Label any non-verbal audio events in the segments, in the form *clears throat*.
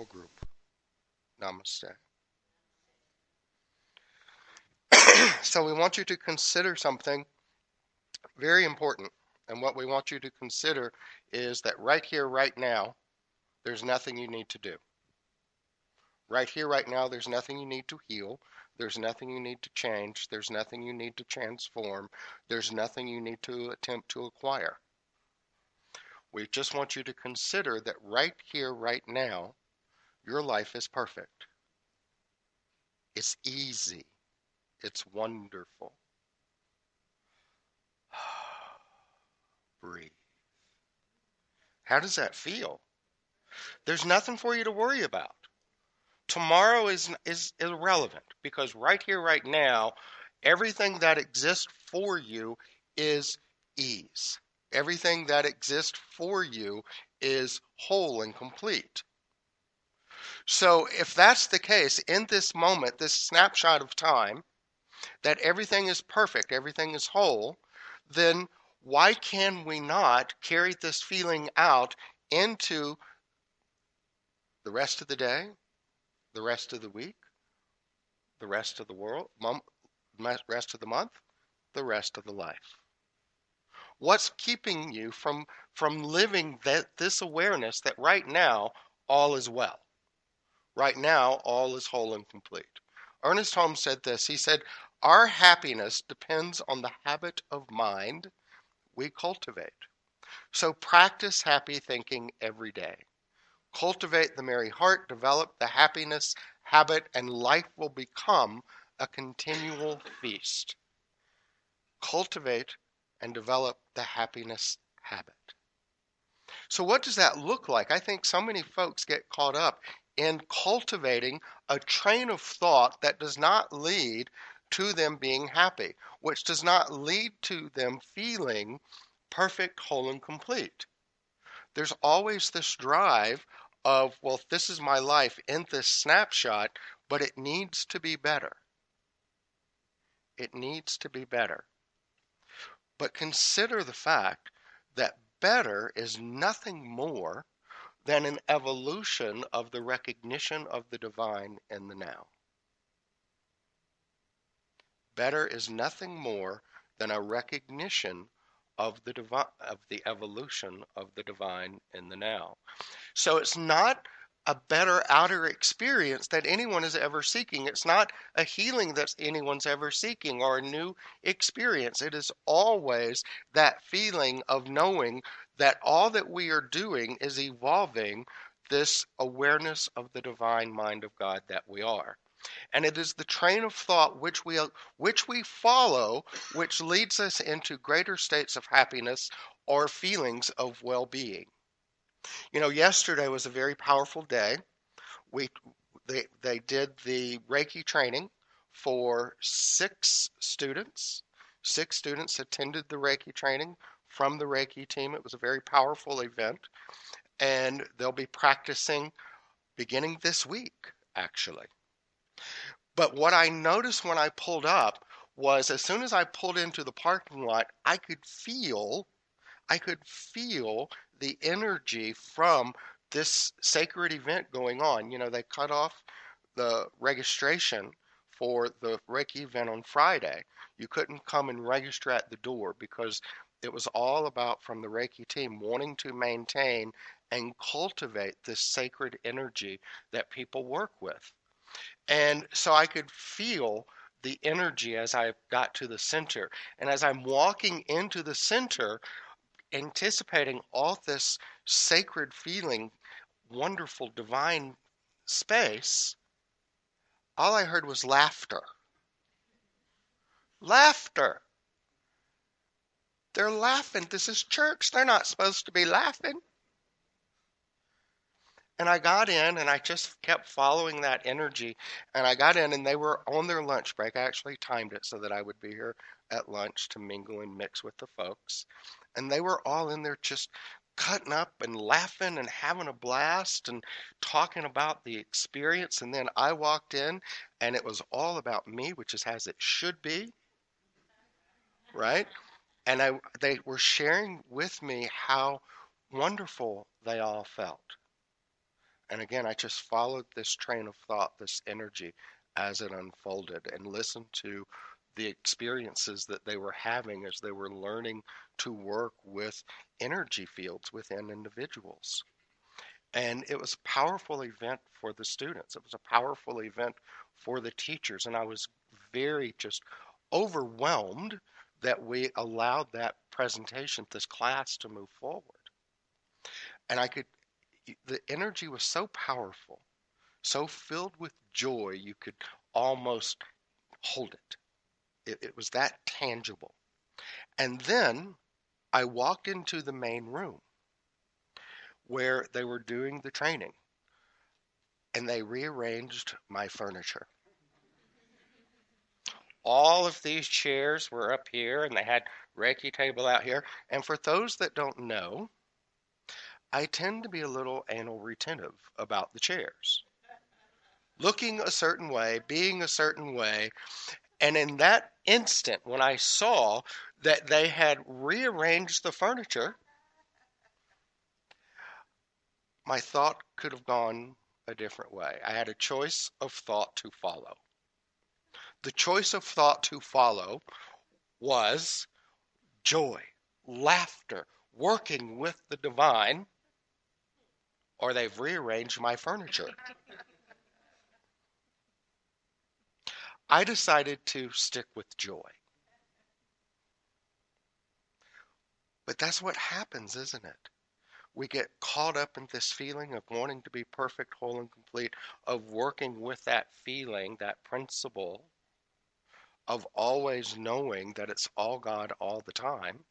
group. Namaste. *clears throat* so we want you to consider something very important. And what we want you to consider is that right here, right now, there's nothing you need to do. Right here, right now, there's nothing you need to heal. There's nothing you need to change. There's nothing you need to transform. There's nothing you need to attempt to acquire. We just want you to consider that right here, right now, your life is perfect. It's easy. It's wonderful. *sighs* Breathe. How does that feel? There's nothing for you to worry about. Tomorrow is is irrelevant because right here right now everything that exists for you is ease. Everything that exists for you is whole and complete. So, if that's the case, in this moment, this snapshot of time, that everything is perfect, everything is whole, then why can we not carry this feeling out into the rest of the day, the rest of the week, the rest of the world, rest of the month, the rest of the life? What's keeping you from from living that this awareness that right now all is well? Right now all is whole and complete. Ernest Holmes said this. He said, "Our happiness depends on the habit of mind we cultivate. So practice happy thinking every day. Cultivate the merry heart, develop the happiness habit, and life will become a continual feast. Cultivate and develop the happiness habit. So, what does that look like? I think so many folks get caught up in cultivating a train of thought that does not lead to them being happy, which does not lead to them feeling perfect, whole, and complete. There's always this drive of, well, this is my life in this snapshot, but it needs to be better. It needs to be better. But consider the fact that better is nothing more than an evolution of the recognition of the divine in the now. Better is nothing more than a recognition of the of the evolution of the divine in the now. So it's not a better outer experience that anyone is ever seeking. It's not a healing that anyone's ever seeking or a new experience. It is always that feeling of knowing that all that we are doing is evolving this awareness of the divine mind of God that we are. And it is the train of thought which we which we follow which leads us into greater states of happiness or feelings of well-being. You know, yesterday was a very powerful day. We they they did the Reiki training for six students. Six students attended the Reiki training from the Reiki team. It was a very powerful event, and they'll be practicing beginning this week, actually. But what I noticed when I pulled up was as soon as I pulled into the parking lot, I could feel I could feel the energy from this sacred event going on. You know, they cut off the registration for the Reiki event on Friday. You couldn't come and register at the door because it was all about from the Reiki team wanting to maintain and cultivate this sacred energy that people work with. And so I could feel the energy as I got to the center. And as I'm walking into the center, anticipating all this sacred feeling, wonderful divine space, all I heard was laughter. Laughter. They're laughing. This is church. They're not supposed to be laughing. And I got in and I just kept following that energy. And I got in and they were on their lunch break. I actually timed it so that I would be here at lunch to mingle and mix with the folks and they were all in there just cutting up and laughing and having a blast and talking about the experience and then I walked in and it was all about me which is as it should be right and I they were sharing with me how wonderful they all felt And again, I just followed this train of thought, this energy as it unfolded, and listened to the experiences that they were having as they were learning to work with energy fields within individuals. And it was a powerful event for the students. It was a powerful event for the teachers. And I was very just overwhelmed that we allowed that presentation, this class to move forward. And I could, the energy was so powerful, so filled with joy, you could almost hold it. It, it was that tangible. And then I walked into the main room where they were doing the training and they rearranged my furniture. All of these chairs were up here and they had Reiki table out here. And for those that don't know, I tend to be a little anal retentive about the chairs. Looking a certain way, being a certain way. And in that instant, when I saw that they had rearranged the furniture, my thought could have gone a different way. I had a choice of thought to follow. The choice of thought to follow was joy, laughter, working with the divine, or they've rearranged my furniture. I decided to stick with joy. But that's what happens, isn't it? We get caught up in this feeling of wanting to be perfect, whole, and complete, of working with that feeling, that principle of always knowing that it's all God all the time.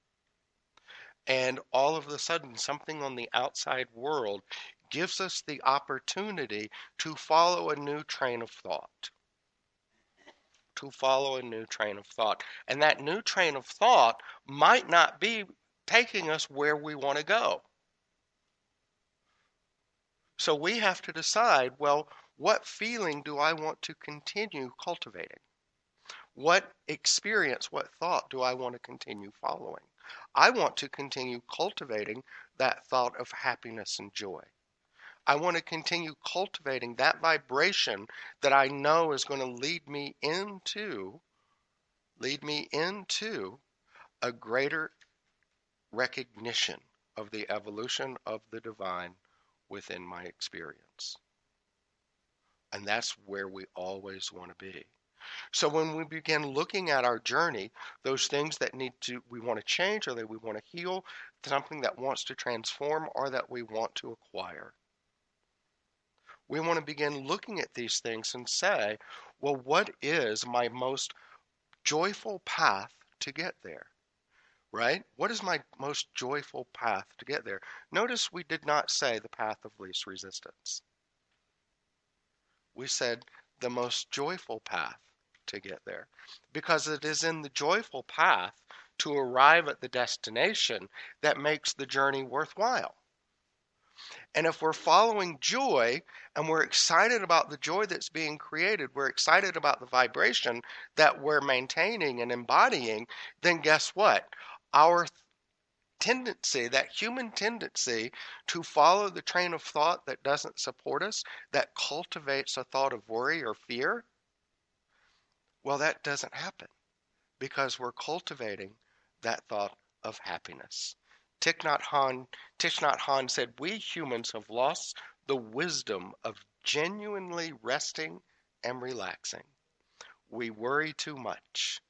And all of a sudden, something on the outside world gives us the opportunity to follow a new train of thought. To follow a new train of thought. And that new train of thought might not be taking us where we want to go. So we have to decide well, what feeling do I want to continue cultivating? What experience, what thought do I want to continue following? I want to continue cultivating that thought of happiness and joy. I want to continue cultivating that vibration that I know is going to lead me into lead me into a greater recognition of the evolution of the divine within my experience. And that's where we always want to be. So when we begin looking at our journey, those things that need to we want to change or that we want to heal, something that wants to transform or that we want to acquire we want to begin looking at these things and say, well, what is my most joyful path to get there? Right? What is my most joyful path to get there? Notice we did not say the path of least resistance. We said the most joyful path to get there. Because it is in the joyful path to arrive at the destination that makes the journey worthwhile. And if we're following joy and we're excited about the joy that's being created, we're excited about the vibration that we're maintaining and embodying, then guess what? Our tendency, that human tendency to follow the train of thought that doesn't support us, that cultivates a thought of worry or fear, well, that doesn't happen because we're cultivating that thought of happiness. Thich Nhat Hanh, Thich Nhat Hanh said, We humans have lost the wisdom of genuinely resting and relaxing. We worry too much.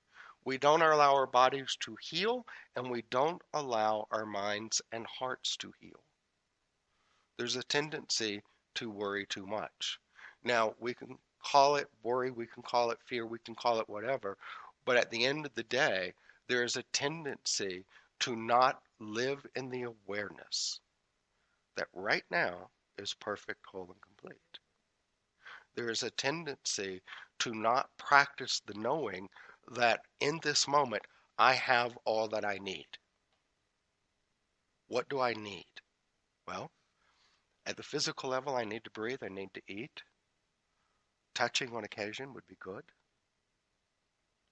We don't allow our bodies to heal, and we don't allow our minds and hearts to heal. There's a tendency to worry too much. Now, we can call it worry, we can call it fear, we can call it whatever, but at the end of the day, there is a tendency to not live in the awareness that right now is perfect, whole, and complete. There is a tendency to not practice the knowing that in this moment I have all that I need. What do I need? Well, at the physical level, I need to breathe, I need to eat. Touching on occasion would be good,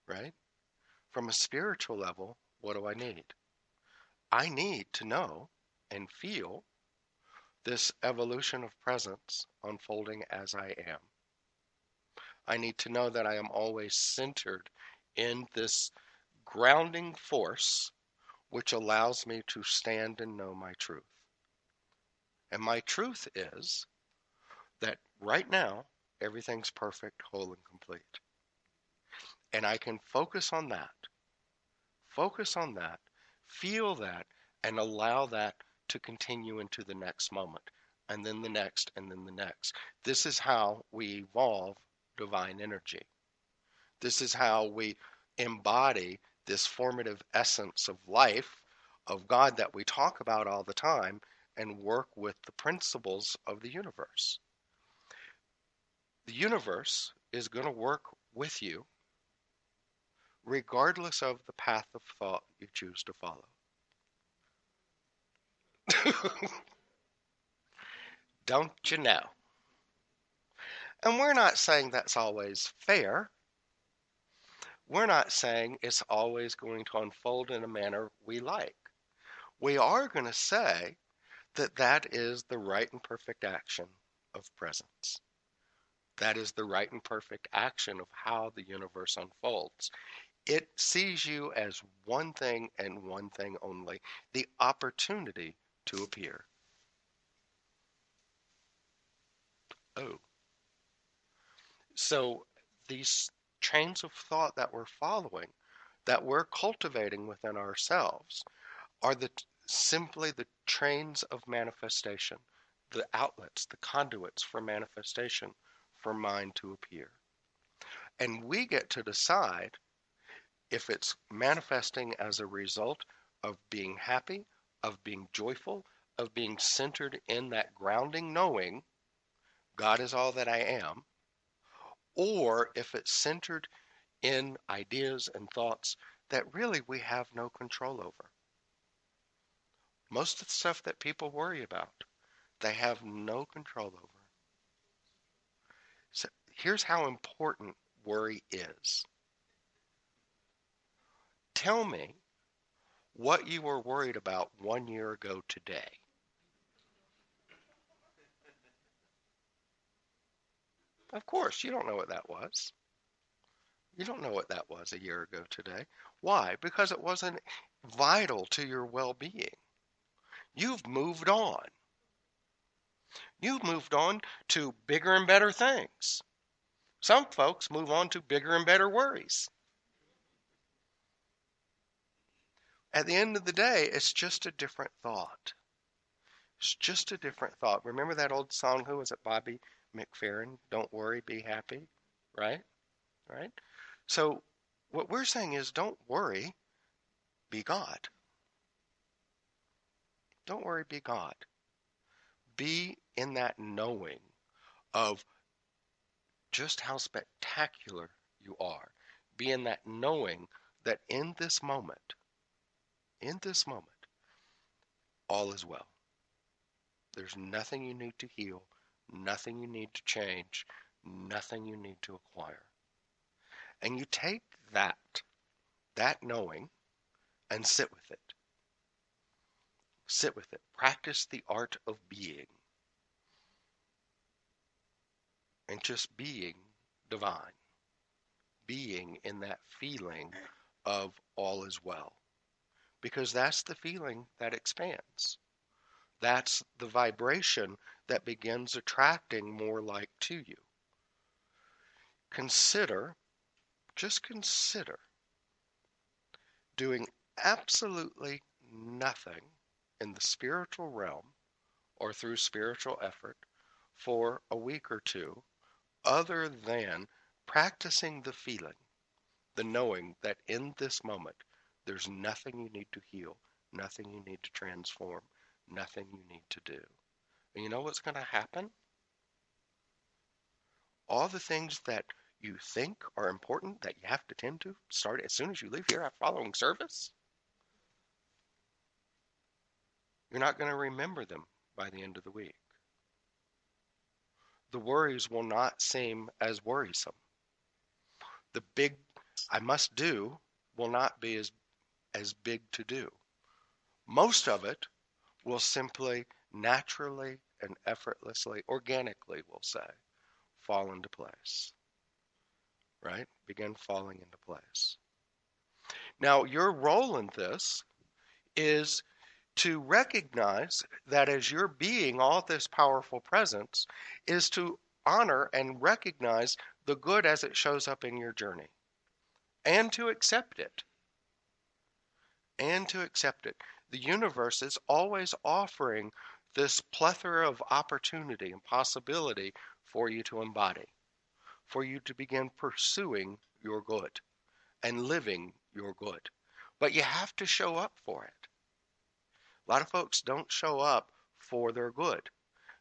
right? From a spiritual level, what do I need? I need to know and feel this evolution of presence unfolding as I am. I need to know that I am always centered in this grounding force which allows me to stand and know my truth. And my truth is that right now, everything's perfect, whole, and complete. And I can focus on that, focus on that, feel that, and allow that to continue into the next moment, and then the next, and then the next. This is how we evolve divine energy. This is how we embody this formative essence of life of God that we talk about all the time and work with the principles of the universe. The universe is going to work with you regardless of the path of thought you choose to follow. *laughs* Don't you know? And we're not saying that's always fair. We're not saying it's always going to unfold in a manner we like. We are going to say that that is the right and perfect action of presence. That is the right and perfect action of how the universe unfolds. It sees you as one thing and one thing only the opportunity to appear. Oh. So these trains of thought that we're following, that we're cultivating within ourselves, are the simply the trains of manifestation, the outlets, the conduits for manifestation for mind to appear. And we get to decide if it's manifesting as a result of being happy, of being joyful, of being centered in that grounding knowing God is all that I am, or if it's centered in ideas and thoughts that really we have no control over. Most of the stuff that people worry about, they have no control over. Here's how important worry is. Tell me what you were worried about one year ago today. Of course, you don't know what that was. You don't know what that was a year ago today. Why? Because it wasn't vital to your well being. You've moved on. You've moved on to bigger and better things. Some folks move on to bigger and better worries. At the end of the day, it's just a different thought. It's just a different thought. Remember that old song, who was it, Bobby McFerrin? Don't worry, be happy, right? Right? So, what we're saying is don't worry, be God. Don't worry, be God. Be in that knowing of just how spectacular you are. Be in that knowing that in this moment, in this moment, all is well. There's nothing you need to heal, nothing you need to change, nothing you need to acquire. And you take that, that knowing, and sit with it. Sit with it. Practice the art of being. And just being divine. Being in that feeling of all is well because that's the feeling that expands. That's the vibration that begins attracting more like to you. Consider, just consider, doing absolutely nothing in the spiritual realm or through spiritual effort for a week or two other than practicing the feeling, the knowing that in this moment there's nothing you need to heal, nothing you need to transform, nothing you need to do. And you know what's going to happen? All the things that you think are important that you have to tend to start as soon as you leave here after following service, you're not going to remember them by the end of the week. The worries will not seem as worrisome. The big I must do will not be as as big to do. Most of it will simply naturally and effortlessly, organically, we'll say, fall into place. Right? Begin falling into place. Now, your role in this is to recognize that as you're being all this powerful presence, is to honor and recognize the good as it shows up in your journey and to accept it. And to accept it. The universe is always offering this plethora of opportunity and possibility for you to embody, for you to begin pursuing your good and living your good. But you have to show up for it. A lot of folks don't show up for their good.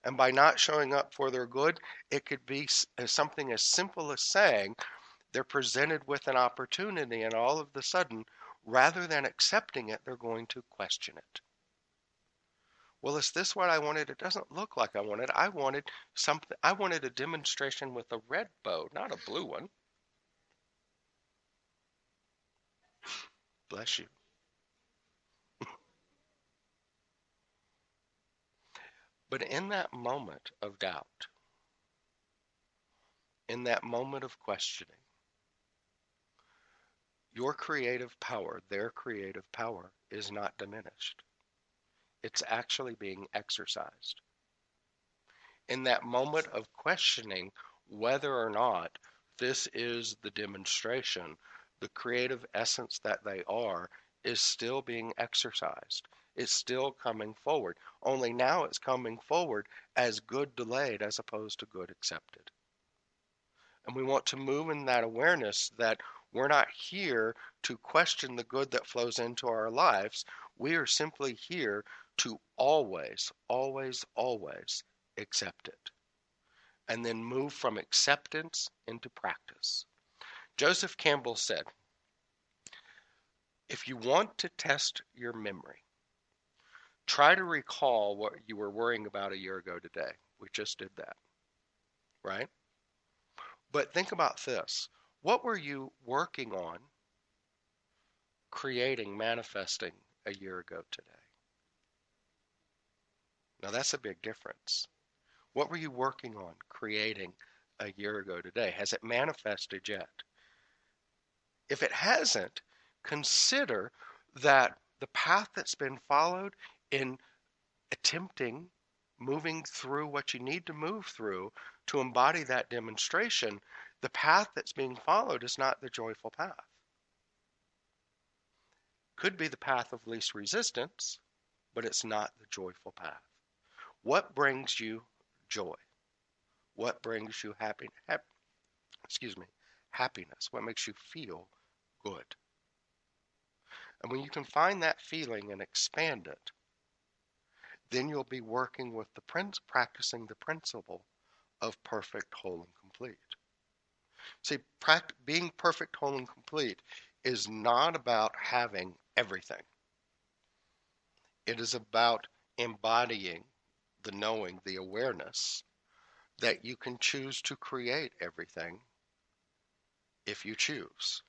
And by not showing up for their good, it could be uh, something as simple as saying they're presented with an opportunity, and all of the sudden, rather than accepting it, they're going to question it. Well, is this what I wanted? It doesn't look like I wanted. I wanted something. I wanted a demonstration with a red bow, not a blue one. Bless you. But in that moment of doubt, in that moment of questioning, your creative power, their creative power, is not diminished. It's actually being exercised. In that moment of questioning whether or not this is the demonstration the creative essence that they are is still being exercised. It's still coming forward. Only now it's coming forward as good delayed as opposed to good accepted. And we want to move in that awareness that we're not here to question the good that flows into our lives. We are simply here to always, always, always accept it. And then move from acceptance into practice. Joseph Campbell said, if you want to test your memory, try to recall what you were worrying about a year ago today. We just did that, right? But think about this. What were you working on, creating, manifesting a year ago today? Now that's a big difference. What were you working on, creating a year ago today? Has it manifested yet? If it hasn't, consider that the path that's been followed in attempting moving through what you need to move through to embody that demonstration, the path that's being followed is not the joyful path. Could be the path of least resistance, but it's not the joyful path. What brings you joy? What brings you happiness? Hap- excuse me, happiness. What makes you feel good? And when you can find that feeling and expand it, then you'll be working with the prince, practicing the principle of perfect, whole, and complete. See, being perfect, whole, and complete is not about having everything. It is about embodying the knowing, the awareness that you can choose to create everything if you choose.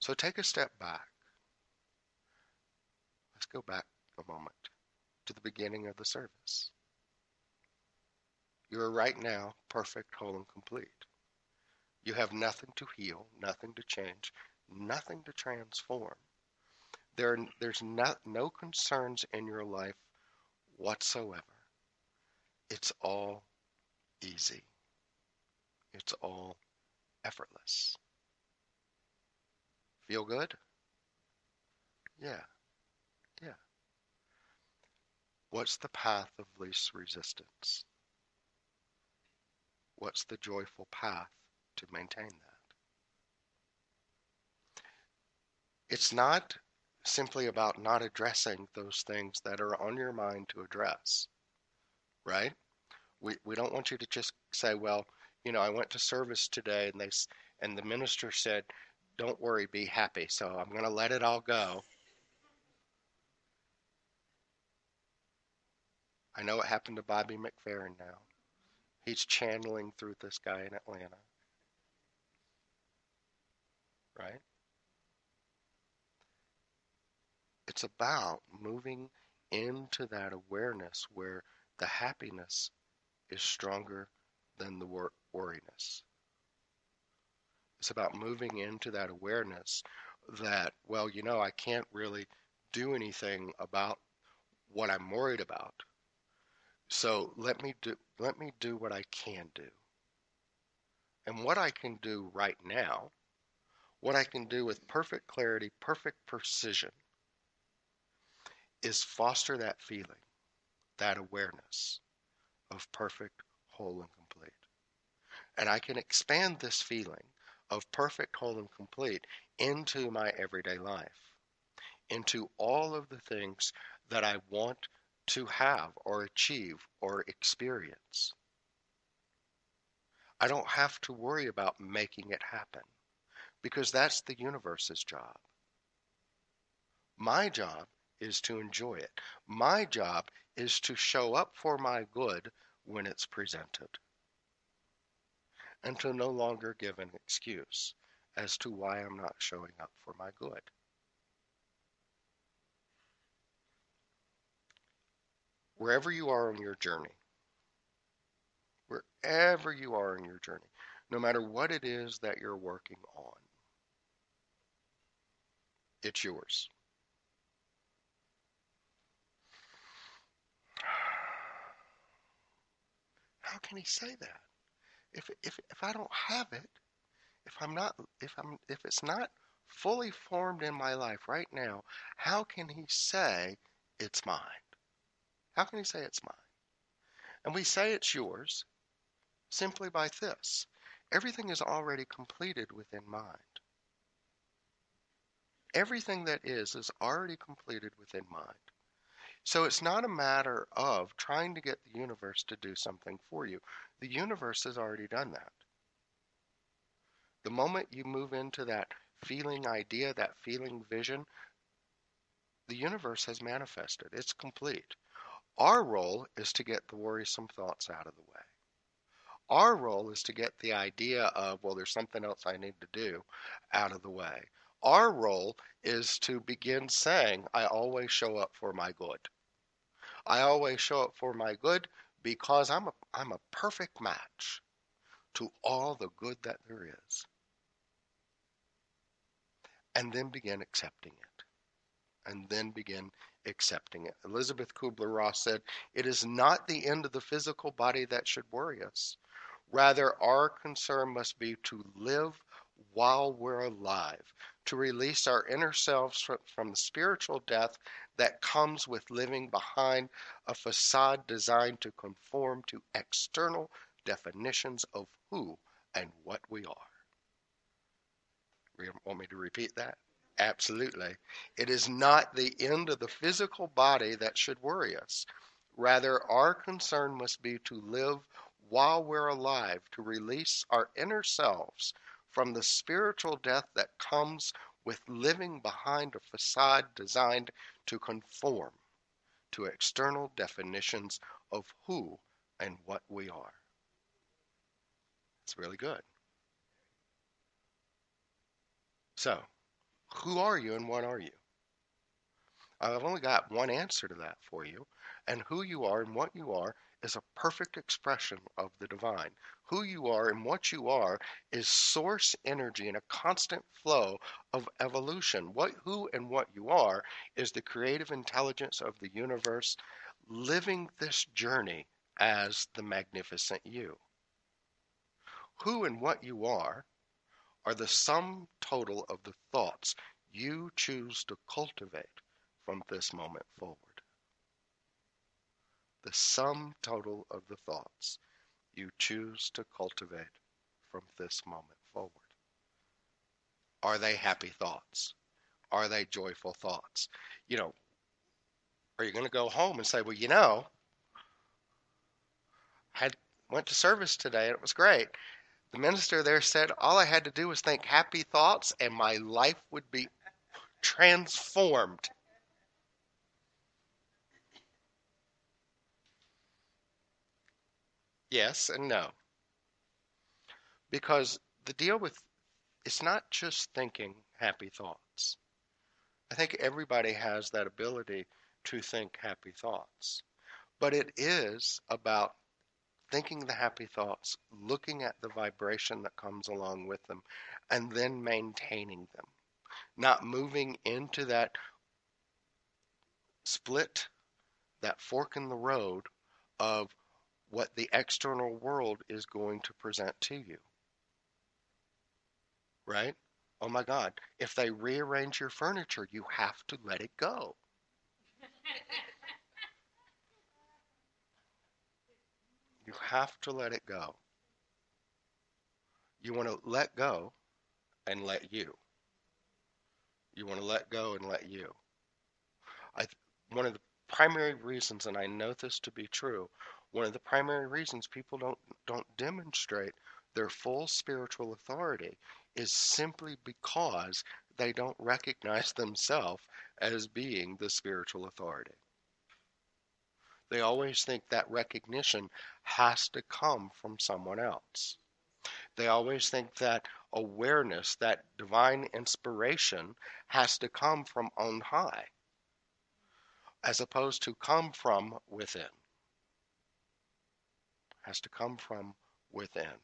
So take a step back. Let's go back a moment to the beginning of the service. You are right now perfect, whole, and complete. You have nothing to heal, nothing to change, nothing to transform. There, there's not, no concerns in your life whatsoever. It's all easy. It's all effortless. Feel good? Yeah. Yeah. What's the path of least resistance? What's the joyful path to maintain that? It's not simply about not addressing those things that are on your mind to address, right? We, we don't want you to just say, well, you know, I went to service today and they and the minister said, don't worry, be happy. So I'm going to let it all go. I know what happened to Bobby McFerrin now. He's channeling through this guy in Atlanta. Right? It's about moving into that awareness where the happiness is stronger than the wor- worriness. It's about moving into that awareness that, well, you know, I can't really do anything about what I'm worried about. So let me do let me do what I can do. And what I can do right now, what I can do with perfect clarity, perfect precision, is foster that feeling, that awareness of perfect, whole, and complete. And I can expand this feeling of perfect, whole, and complete into my everyday life, into all of the things that I want to have or achieve or experience. I don't have to worry about making it happen because that's the universe's job. My job is to enjoy it. My job is to show up for my good when it's presented and to no longer give an excuse as to why I'm not showing up for my good. Wherever you are on your journey, wherever you are in your journey, no matter what it is that you're working on, it's yours. *sighs* How can he say that? If, if, if I don't have it, if I'm not, if I'm, if it's not fully formed in my life right now, how can he say it's mine? How can you say it's mine? And we say it's yours simply by this. Everything is already completed within mind. Everything that is is already completed within mind. So it's not a matter of trying to get the universe to do something for you. The universe has already done that. The moment you move into that feeling idea, that feeling vision, the universe has manifested. It's complete. Our role is to get the worrisome thoughts out of the way. Our role is to get the idea of, well, there's something else I need to do out of the way. Our role is to begin saying, I always show up for my good. I always show up for my good because I'm a, I'm a perfect match to all the good that there is. And then begin accepting it. And then begin accepting it. Elizabeth Kubler Ross said, It is not the end of the physical body that should worry us. Rather, our concern must be to live while we're alive, to release our inner selves from, the spiritual death that comes with living behind a facade designed to conform to external definitions of who and what we are. Want me to repeat that? Absolutely. It is not the end of the physical body that should worry us. Rather, our concern must be to live while we're alive, to release our inner selves from the spiritual death that comes with living behind a facade designed to conform to external definitions of who and what we are. It's really good. So, who are you and what are you? I've only got one answer to that for you, and who you are and what you are is a perfect expression of the divine. Who you are and what you are is source energy in a constant flow of evolution. What who and what you are is the creative intelligence of the universe living this journey as the magnificent you. Who and what you are are the sum total of the thoughts you choose to cultivate from this moment forward the sum total of the thoughts you choose to cultivate from this moment forward. Are they happy thoughts? Are they joyful thoughts? You know, are you going to go home and say, well, you know, had went to service today and it was great. The minister there said all I had to do was think happy thoughts and my life would be transformed. Yes and no. Because the deal with it's not just thinking happy thoughts. I think everybody has that ability to think happy thoughts. But it is about thinking the happy thoughts, looking at the vibration that comes along with them, and then maintaining them. Not moving into that split, that fork in the road of what the external world is going to present to you. Right? Oh my God. If they rearrange your furniture, you have to let it go. *laughs* You have to let it go. You want to let go and let you. You want to let go and let you. I, one of the primary reasons, and I know this to be true, one of the primary reasons people don't don't demonstrate their full spiritual authority is simply because they don't recognize themselves as being the spiritual authority. They always think that recognition has to come from someone else. They always think that awareness, that divine inspiration, has to come from on high, as opposed to come from within. Has to come from within.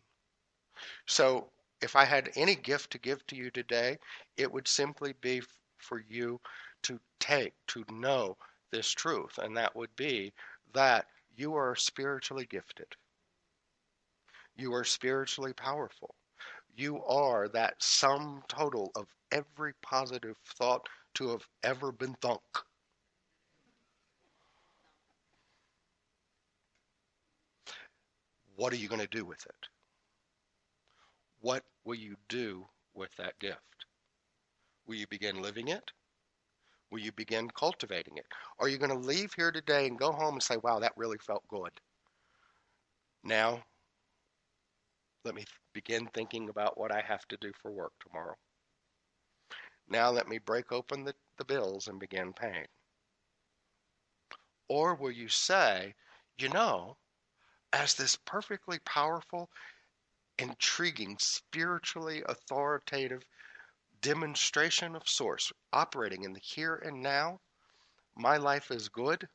So, if I had any gift to give to you today, it would simply be for you to take, to know this truth, and that would be that you are spiritually gifted. You are spiritually powerful. You are that sum total of every positive thought to have ever been thunk. What are you going to do with it? What will you do with that gift? Will you begin living it? Will you begin cultivating it? Are you going to leave here today and go home and say, wow, that really felt good? Now, let me begin thinking about what I have to do for work tomorrow. Now, let me break open the, the bills and begin paying. Or will you say, you know, as this perfectly powerful, intriguing, spiritually authoritative demonstration of source operating in the here and now, my life is good,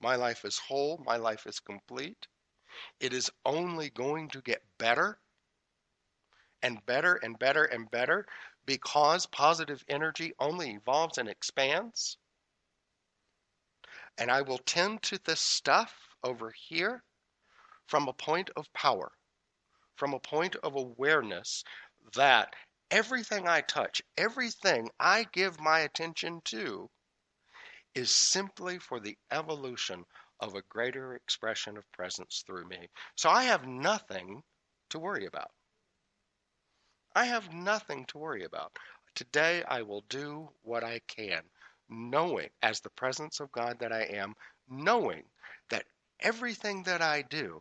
my life is whole, my life is complete. It is only going to get better and better and better and better because positive energy only evolves and expands. And I will tend to this stuff over here from a point of power, from a point of awareness that everything I touch, everything I give my attention to, is simply for the evolution of a greater expression of presence through me. So I have nothing to worry about. I have nothing to worry about. Today I will do what I can, knowing, as the presence of God that I am, knowing that everything that I do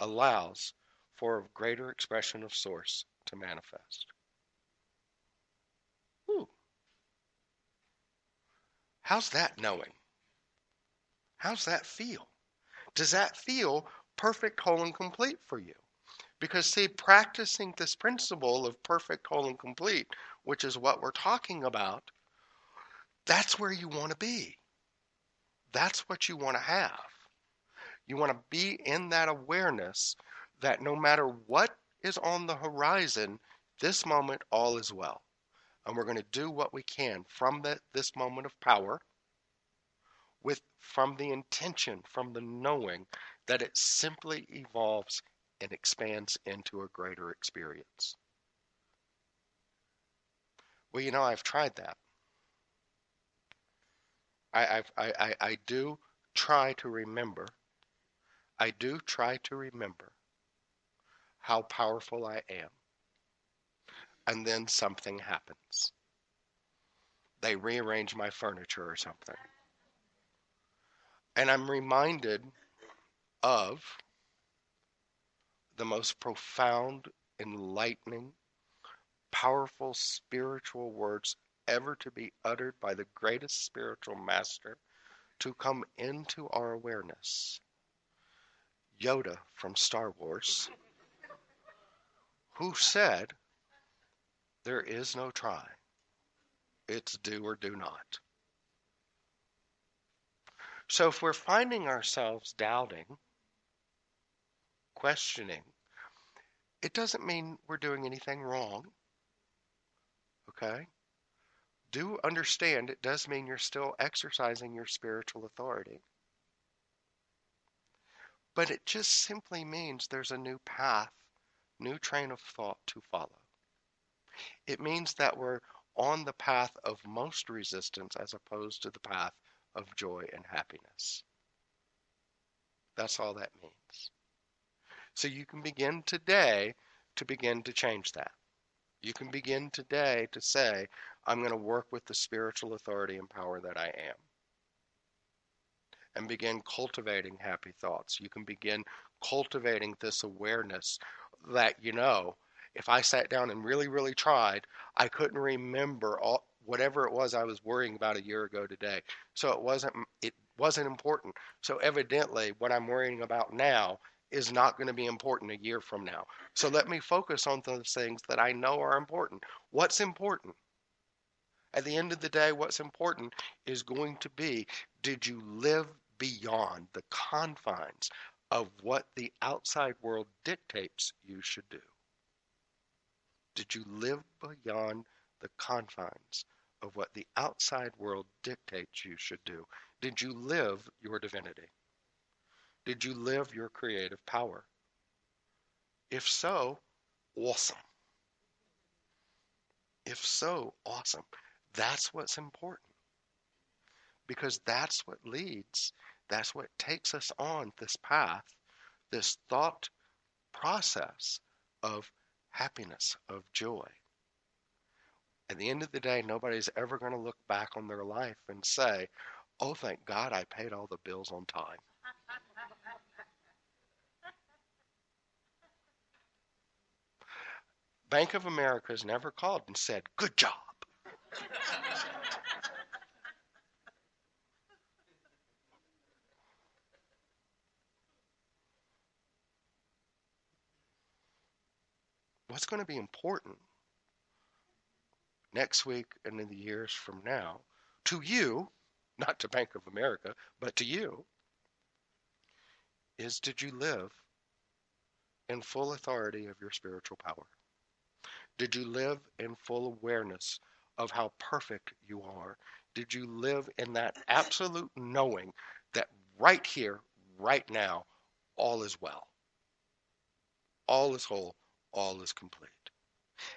allows for a greater expression of Source to manifest. How's that knowing? How's that feel? Does that feel perfect, whole, and complete for you? Because, see, practicing this principle of perfect, whole, and complete, which is what we're talking about, that's where you want to be. That's what you want to have. You want to be in that awareness that no matter what is on the horizon, this moment all is well. And we're going to do what we can from this moment of power with from the intention, from the knowing that it simply evolves and expands into a greater experience. Well, you know, I've tried that. I, I, I, I do try to remember. I do try to remember how powerful I am. And then something happens. They rearrange my furniture or something. And I'm reminded of the most profound, enlightening, powerful spiritual words ever to be uttered by the greatest spiritual master to come into our awareness. Yoda from Star Wars who said, There is no try. It's do or do not. So if we're finding ourselves doubting, questioning, it doesn't mean we're doing anything wrong. Okay? Do understand it does mean you're still exercising your spiritual authority. But it just simply means there's a new path, new train of thought to follow. It means that we're on the path of most resistance as opposed to the path of joy and happiness. That's all that means. So you can begin today to begin to change that. You can begin today to say, I'm going to work with the spiritual authority and power that I am. And begin cultivating happy thoughts. You can begin cultivating this awareness that, you know, if I sat down and really, really tried, I couldn't remember all, whatever it was I was worrying about a year ago today. So it wasn't it wasn't important. So evidently what I'm worrying about now is not going to be important a year from now. So let me focus on those things that I know are important. What's important? At the end of the day, what's important is going to be did you live beyond the confines of what the outside world dictates you should do? Did you live beyond the confines of what the outside world dictates you should do? Did you live your divinity? Did you live your creative power? If so, awesome. If so, awesome. That's what's important. Because that's what leads, that's what takes us on this path, this thought process of happiness, of joy. At the end of the day, nobody's ever going to look back on their life and say, oh, thank God I paid all the bills on time. Bank of America has never called and said, Good job. *laughs* What's going to be important next week and in the years from now to you, not to Bank of America, but to you, is did you live in full authority of your spiritual power? Did you live in full awareness of how perfect you are? Did you live in that absolute knowing that right here, right now, all is well? All is whole, all is complete.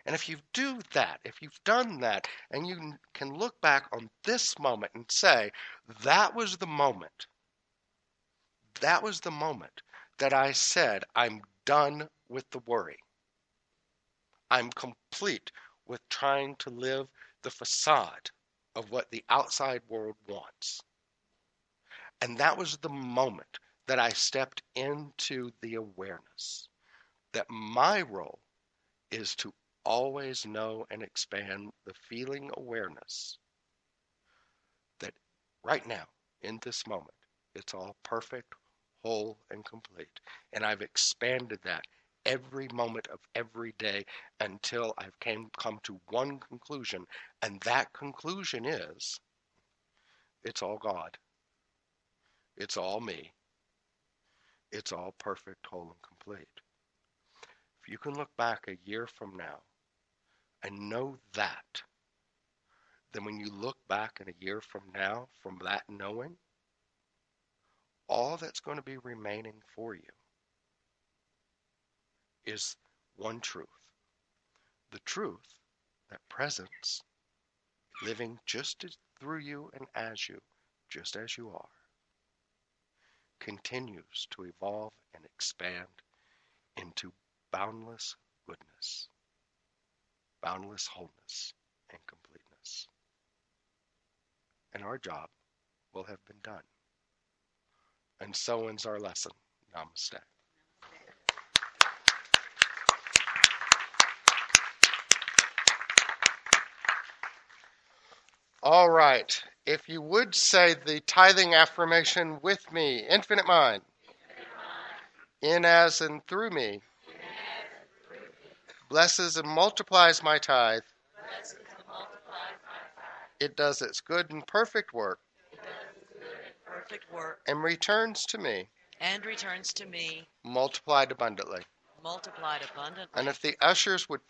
And if you do that, if you've done that, and you can look back on this moment and say, that was the moment, that was the moment that I said, I'm done with the worry. I'm complete with trying to live the facade of what the outside world wants. And that was the moment that I stepped into the awareness that my role is to always know and expand the feeling awareness that right now, in this moment, it's all perfect, whole, and complete. And I've expanded that every moment of every day until I've came come to one conclusion, and that conclusion is it's all God. It's all me. It's all perfect, whole, and complete. You can look back a year from now and know that, then when you look back in a year from now, from that knowing, all that's going to be remaining for you is one truth the truth that presence, living just as through you and as you, just as you are, continues to evolve and expand into boundless goodness, boundless wholeness, and completeness. And our job will have been done. And so ends our lesson. Namaste. All right. If you would say the tithing affirmation with me Infinite Mind, in as and through me, blesses and multiplies my tithe. It does its good and perfect work perfect work and returns to me and returns to me multiplied abundantly. multiplied abundantly. And if the ushers would